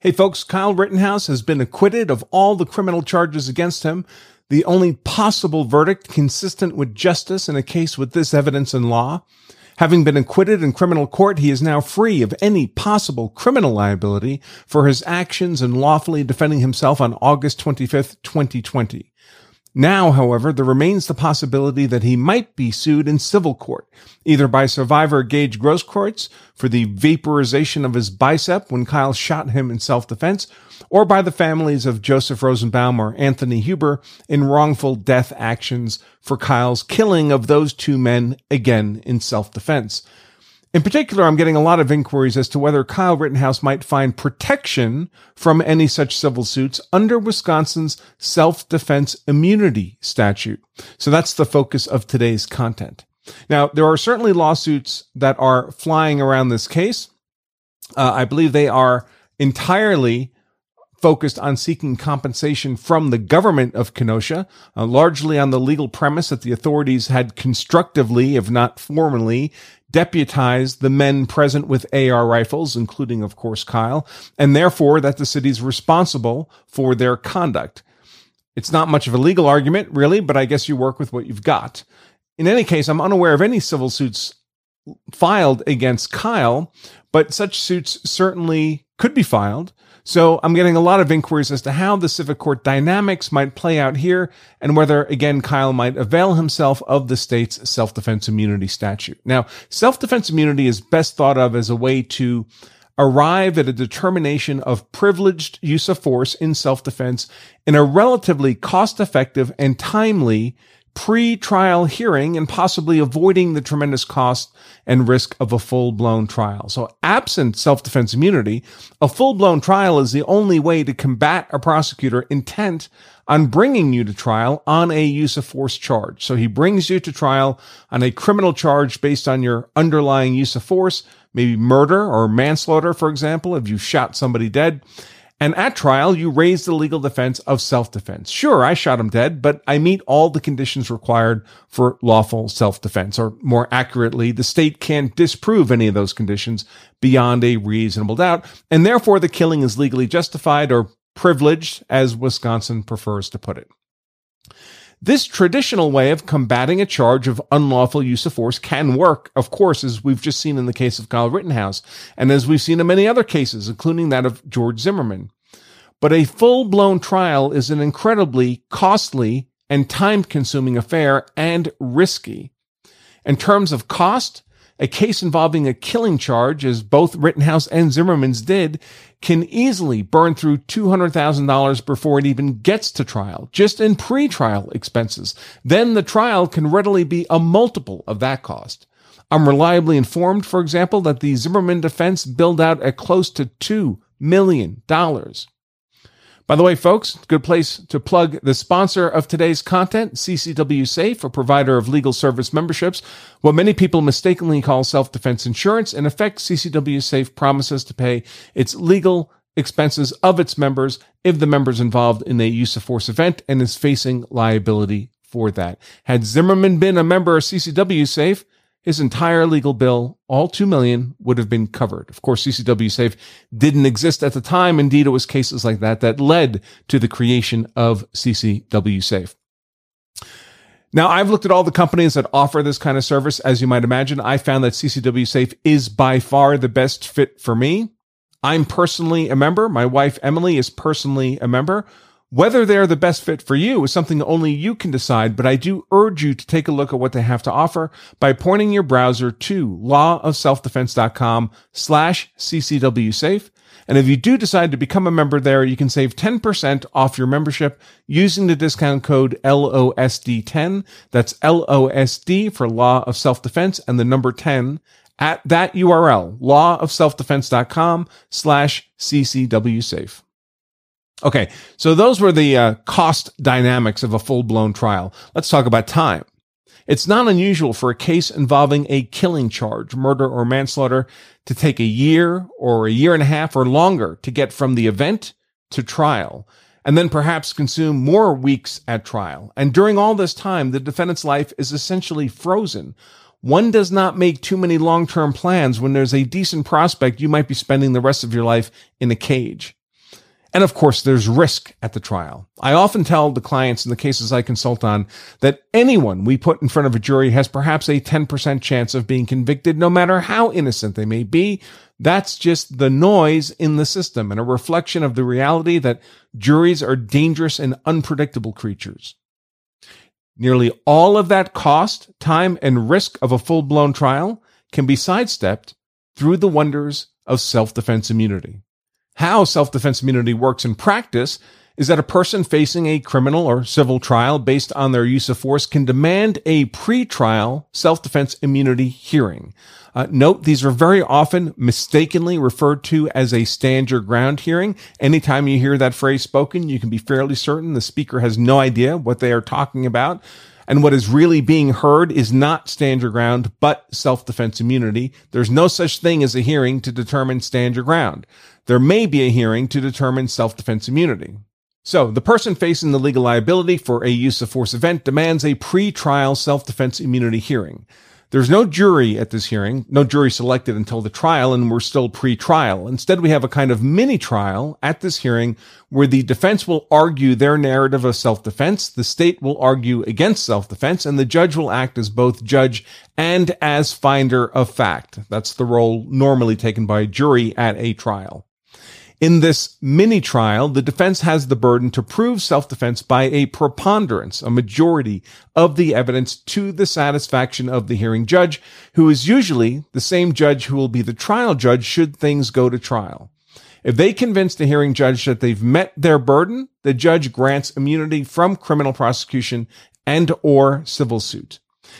Hey folks, Kyle Rittenhouse has been acquitted of all the criminal charges against him. The only possible verdict consistent with justice in a case with this evidence and law. Having been acquitted in criminal court, he is now free of any possible criminal liability for his actions in lawfully defending himself on August 25th, 2020. Now, however, there remains the possibility that he might be sued in civil court, either by survivor Gage Grosskreutz for the vaporization of his bicep when Kyle shot him in self-defense, or by the families of Joseph Rosenbaum or Anthony Huber in wrongful death actions for Kyle's killing of those two men again in self-defense. In particular, I'm getting a lot of inquiries as to whether Kyle Rittenhouse might find protection from any such civil suits under Wisconsin's self-defense immunity statute. So that's the focus of today's content. Now, there are certainly lawsuits that are flying around this case. Uh, I believe they are entirely focused on seeking compensation from the government of Kenosha, uh, largely on the legal premise that the authorities had constructively, if not formally, deputized the men present with AR rifles, including, of course, Kyle, and therefore that the city's responsible for their conduct. It's not much of a legal argument, really, but I guess you work with what you've got. In any case, I'm unaware of any civil suits filed against Kyle, but such suits certainly could be filed. So I'm getting a lot of inquiries as to how the civic court dynamics might play out here and whether, again, Kyle might avail himself of the state's self-defense immunity statute. Now, self-defense immunity is best thought of as a way to arrive at a determination of privileged use of force in self-defense in a relatively cost-effective and timely pre-trial hearing and possibly avoiding the tremendous cost and risk of a full-blown trial. So absent self-defense immunity, a full-blown trial is the only way to combat a prosecutor intent on bringing you to trial on a use of force charge. So he brings you to trial on a criminal charge based on your underlying use of force, maybe murder or manslaughter, for example, if you shot somebody dead. And at trial, you raise the legal defense of self-defense. Sure, I shot him dead, but I meet all the conditions required for lawful self-defense. Or more accurately, the state can't disprove any of those conditions beyond a reasonable doubt. And therefore, the killing is legally justified or privileged, as Wisconsin prefers to put it. This traditional way of combating a charge of unlawful use of force can work, of course, as we've just seen in the case of Kyle Rittenhouse, and as we've seen in many other cases, including that of George Zimmerman. But a full blown trial is an incredibly costly and time consuming affair and risky. In terms of cost, a case involving a killing charge, as both Rittenhouse and Zimmerman's did, can easily burn through $200,000 before it even gets to trial, just in pre-trial expenses. Then the trial can readily be a multiple of that cost. I'm reliably informed, for example, that the Zimmerman defense billed out at close to $2 million. By the way, folks, good place to plug the sponsor of today's content, CCW Safe, a provider of legal service memberships. What many people mistakenly call self-defense insurance. In effect, CCW Safe promises to pay its legal expenses of its members if the member is involved in a use of force event and is facing liability for that. Had Zimmerman been a member of CCW Safe, his entire legal bill, all two million, would have been covered. Of course, CCW Safe didn't exist at the time. Indeed, it was cases like that that led to the creation of CCW Safe. Now, I've looked at all the companies that offer this kind of service. As you might imagine, I found that CCW Safe is by far the best fit for me. I'm personally a member. My wife, Emily, is personally a member. Whether they're the best fit for you is something only you can decide, but I do urge you to take a look at what they have to offer by pointing your browser to lawofselfdefense.com slash ccwsafe. And if you do decide to become a member there, you can save 10% off your membership using the discount code LOSD10. That's LOSD for Law of Self-Defense and the number 10 at that URL, lawofselfdefense.com slash ccwsafe. Okay, so those were the uh, cost dynamics of a full blown trial. Let's talk about time. It's not unusual for a case involving a killing charge, murder or manslaughter, to take a year or a year and a half or longer to get from the event to trial, and then perhaps consume more weeks at trial. And during all this time, the defendant's life is essentially frozen. One does not make too many long term plans when there's a decent prospect you might be spending the rest of your life in a cage. And of course, there's risk at the trial. I often tell the clients in the cases I consult on that anyone we put in front of a jury has perhaps a 10% chance of being convicted, no matter how innocent they may be. That's just the noise in the system and a reflection of the reality that juries are dangerous and unpredictable creatures. Nearly all of that cost, time, and risk of a full blown trial can be sidestepped through the wonders of self defense immunity. How self defense immunity works in practice is that a person facing a criminal or civil trial based on their use of force can demand a pre-trial self-defense immunity hearing. Uh, note these are very often mistakenly referred to as a stand your ground hearing. Anytime you hear that phrase spoken, you can be fairly certain the speaker has no idea what they are talking about. And what is really being heard is not stand your ground, but self-defense immunity. There's no such thing as a hearing to determine stand your ground. There may be a hearing to determine self-defense immunity. So, the person facing the legal liability for a use of force event demands a pre-trial self-defense immunity hearing. There's no jury at this hearing, no jury selected until the trial, and we're still pre-trial. Instead, we have a kind of mini trial at this hearing where the defense will argue their narrative of self-defense, the state will argue against self-defense, and the judge will act as both judge and as finder of fact. That's the role normally taken by a jury at a trial. In this mini trial, the defense has the burden to prove self-defense by a preponderance, a majority of the evidence to the satisfaction of the hearing judge, who is usually the same judge who will be the trial judge should things go to trial. If they convince the hearing judge that they've met their burden, the judge grants immunity from criminal prosecution and or civil suit.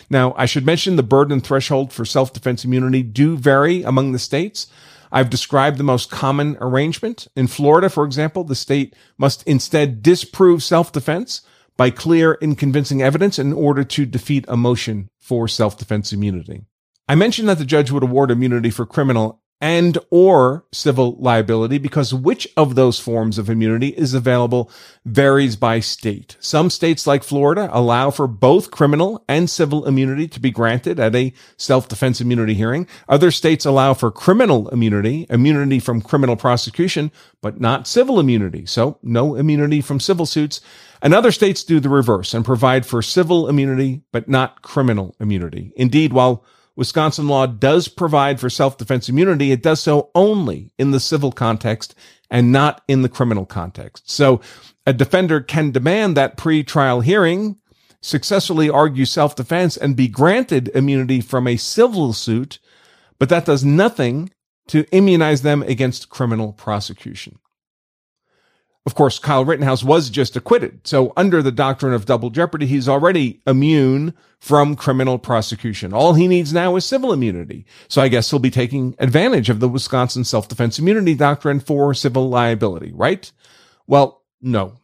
Now, I should mention the burden threshold for self-defense immunity do vary among the states. I've described the most common arrangement. In Florida, for example, the state must instead disprove self-defense by clear and convincing evidence in order to defeat a motion for self-defense immunity. I mentioned that the judge would award immunity for criminal and or civil liability because which of those forms of immunity is available varies by state. Some states like Florida allow for both criminal and civil immunity to be granted at a self-defense immunity hearing. Other states allow for criminal immunity, immunity from criminal prosecution, but not civil immunity. So no immunity from civil suits. And other states do the reverse and provide for civil immunity, but not criminal immunity. Indeed, while Wisconsin law does provide for self-defense immunity. It does so only in the civil context and not in the criminal context. So a defender can demand that pre-trial hearing, successfully argue self-defense and be granted immunity from a civil suit, but that does nothing to immunize them against criminal prosecution. Of course, Kyle Rittenhouse was just acquitted. So under the doctrine of double jeopardy, he's already immune from criminal prosecution. All he needs now is civil immunity. So I guess he'll be taking advantage of the Wisconsin self-defense immunity doctrine for civil liability, right? Well, no.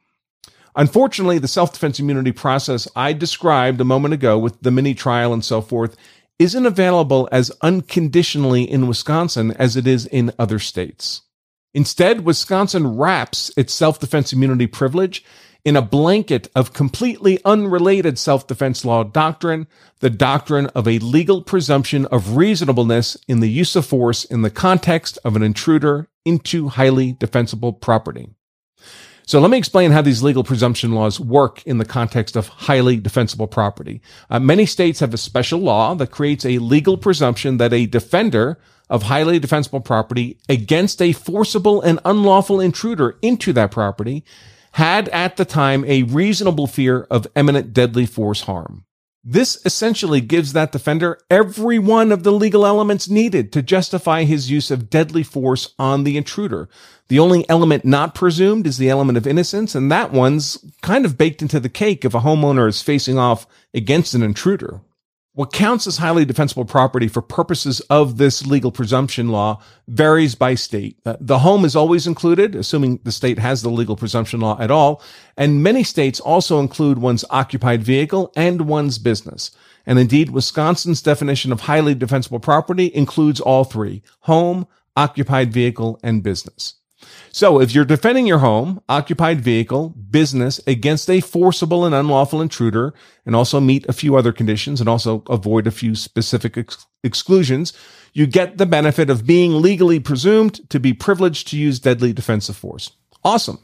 Unfortunately, the self-defense immunity process I described a moment ago with the mini trial and so forth isn't available as unconditionally in Wisconsin as it is in other states. Instead, Wisconsin wraps its self-defense immunity privilege in a blanket of completely unrelated self-defense law doctrine, the doctrine of a legal presumption of reasonableness in the use of force in the context of an intruder into highly defensible property. So let me explain how these legal presumption laws work in the context of highly defensible property. Uh, many states have a special law that creates a legal presumption that a defender of highly defensible property against a forcible and unlawful intruder into that property had at the time a reasonable fear of imminent deadly force harm. This essentially gives that defender every one of the legal elements needed to justify his use of deadly force on the intruder. The only element not presumed is the element of innocence, and that one's kind of baked into the cake if a homeowner is facing off against an intruder. What counts as highly defensible property for purposes of this legal presumption law varies by state. Uh, the home is always included, assuming the state has the legal presumption law at all. And many states also include one's occupied vehicle and one's business. And indeed, Wisconsin's definition of highly defensible property includes all three, home, occupied vehicle, and business. So if you're defending your home, occupied vehicle, business against a forcible and unlawful intruder, and also meet a few other conditions and also avoid a few specific ex- exclusions, you get the benefit of being legally presumed to be privileged to use deadly defensive force. Awesome.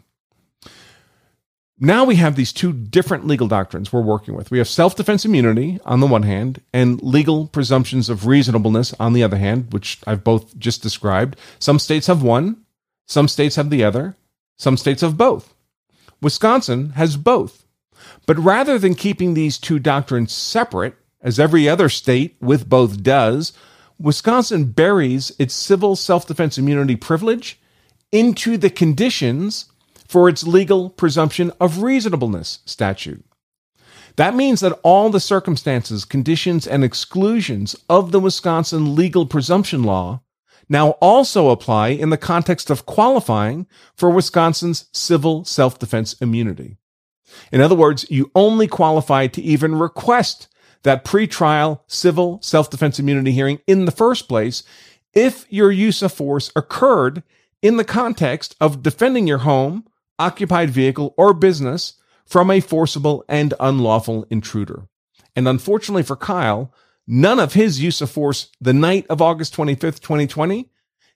Now we have these two different legal doctrines we're working with. We have self defense immunity on the one hand and legal presumptions of reasonableness on the other hand, which I've both just described. Some states have one, some states have the other, some states have both. Wisconsin has both. But rather than keeping these two doctrines separate, as every other state with both does, Wisconsin buries its civil self defense immunity privilege into the conditions for its legal presumption of reasonableness statute. That means that all the circumstances, conditions, and exclusions of the Wisconsin legal presumption law now also apply in the context of qualifying for Wisconsin's civil self defense immunity. In other words, you only qualify to even request that pretrial civil self defense immunity hearing in the first place if your use of force occurred in the context of defending your home occupied vehicle, or business from a forcible and unlawful intruder. And unfortunately for Kyle, none of his use of force the night of August 25th, 2020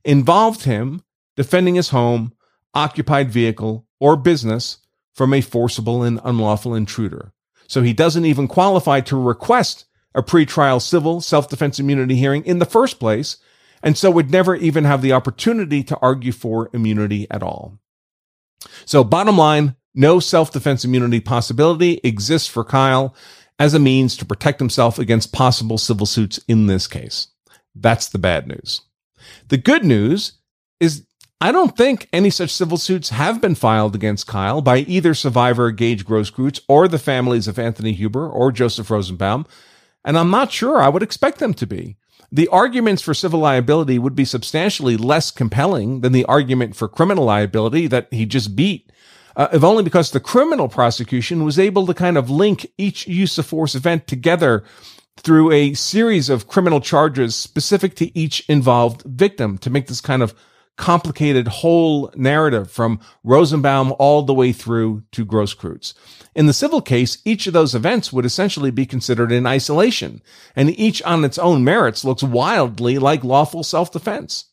involved him defending his home, occupied vehicle, or business from a forcible and unlawful intruder. So he doesn't even qualify to request a pretrial civil self-defense immunity hearing in the first place, and so would never even have the opportunity to argue for immunity at all. So, bottom line, no self defense immunity possibility exists for Kyle as a means to protect himself against possible civil suits in this case. That's the bad news. The good news is I don't think any such civil suits have been filed against Kyle by either survivor Gage Grosskreutz or the families of Anthony Huber or Joseph Rosenbaum, and I'm not sure I would expect them to be. The arguments for civil liability would be substantially less compelling than the argument for criminal liability that he just beat, uh, if only because the criminal prosecution was able to kind of link each use of force event together through a series of criminal charges specific to each involved victim to make this kind of complicated whole narrative from Rosenbaum all the way through to Grosskreutz. In the civil case, each of those events would essentially be considered in isolation, and each on its own merits looks wildly like lawful self-defense.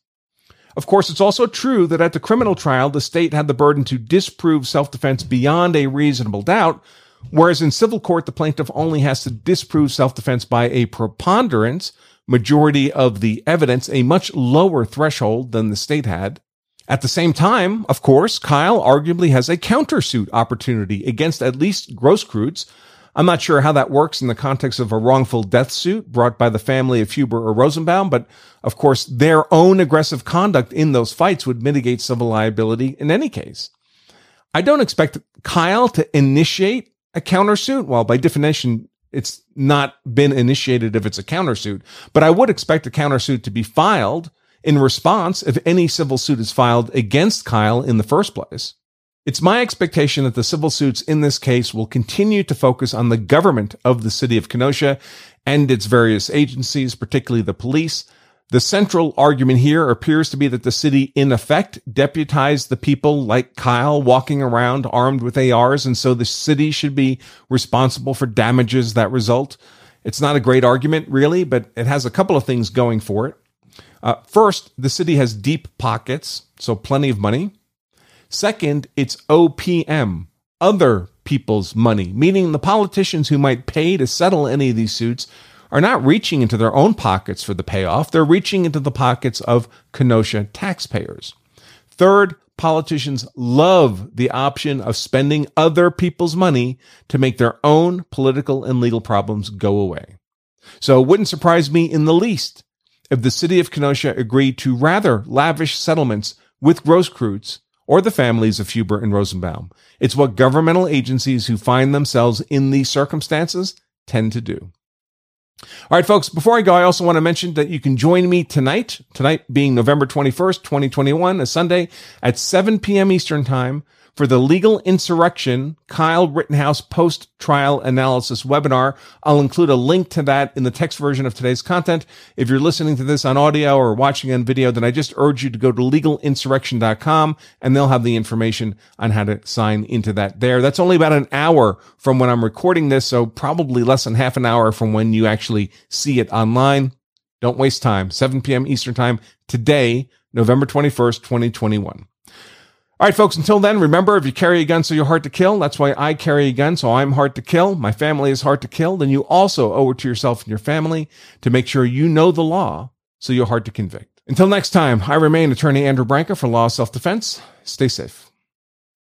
Of course, it's also true that at the criminal trial, the state had the burden to disprove self-defense beyond a reasonable doubt, whereas in civil court, the plaintiff only has to disprove self-defense by a preponderance, majority of the evidence, a much lower threshold than the state had. At the same time, of course, Kyle arguably has a countersuit opportunity against at least Grosskreutz. I'm not sure how that works in the context of a wrongful death suit brought by the family of Huber or Rosenbaum, but of course, their own aggressive conduct in those fights would mitigate civil liability in any case. I don't expect Kyle to initiate a countersuit. Well, by definition, it's not been initiated if it's a countersuit, but I would expect a countersuit to be filed in response if any civil suit is filed against Kyle in the first place. It's my expectation that the civil suits in this case will continue to focus on the government of the city of Kenosha and its various agencies, particularly the police, the central argument here appears to be that the city, in effect, deputized the people like Kyle walking around armed with ARs, and so the city should be responsible for damages that result. It's not a great argument, really, but it has a couple of things going for it. Uh, first, the city has deep pockets, so plenty of money. Second, it's OPM, other people's money, meaning the politicians who might pay to settle any of these suits are not reaching into their own pockets for the payoff, they're reaching into the pockets of Kenosha taxpayers. Third, politicians love the option of spending other people's money to make their own political and legal problems go away. So it wouldn't surprise me in the least if the city of Kenosha agreed to rather lavish settlements with Grosskreutz or the families of Huber and Rosenbaum. It's what governmental agencies who find themselves in these circumstances tend to do. All right, folks, before I go, I also want to mention that you can join me tonight, tonight being November 21st, 2021, a Sunday at 7 p.m. Eastern Time for the Legal Insurrection Kyle Rittenhouse post trial analysis webinar. I'll include a link to that in the text version of today's content. If you're listening to this on audio or watching on video, then I just urge you to go to legalinsurrection.com and they'll have the information on how to sign into that there. That's only about an hour from when I'm recording this, so probably less than half an hour from when you actually see it online. Don't waste time. 7 p.m. Eastern Time today, November 21st, 2021. All right, folks, until then, remember if you carry a gun so you're hard to kill, that's why I carry a gun so I'm hard to kill. My family is hard to kill. Then you also owe it to yourself and your family to make sure you know the law so you're hard to convict. Until next time, I remain attorney Andrew Branca for Law of Self Defense. Stay safe.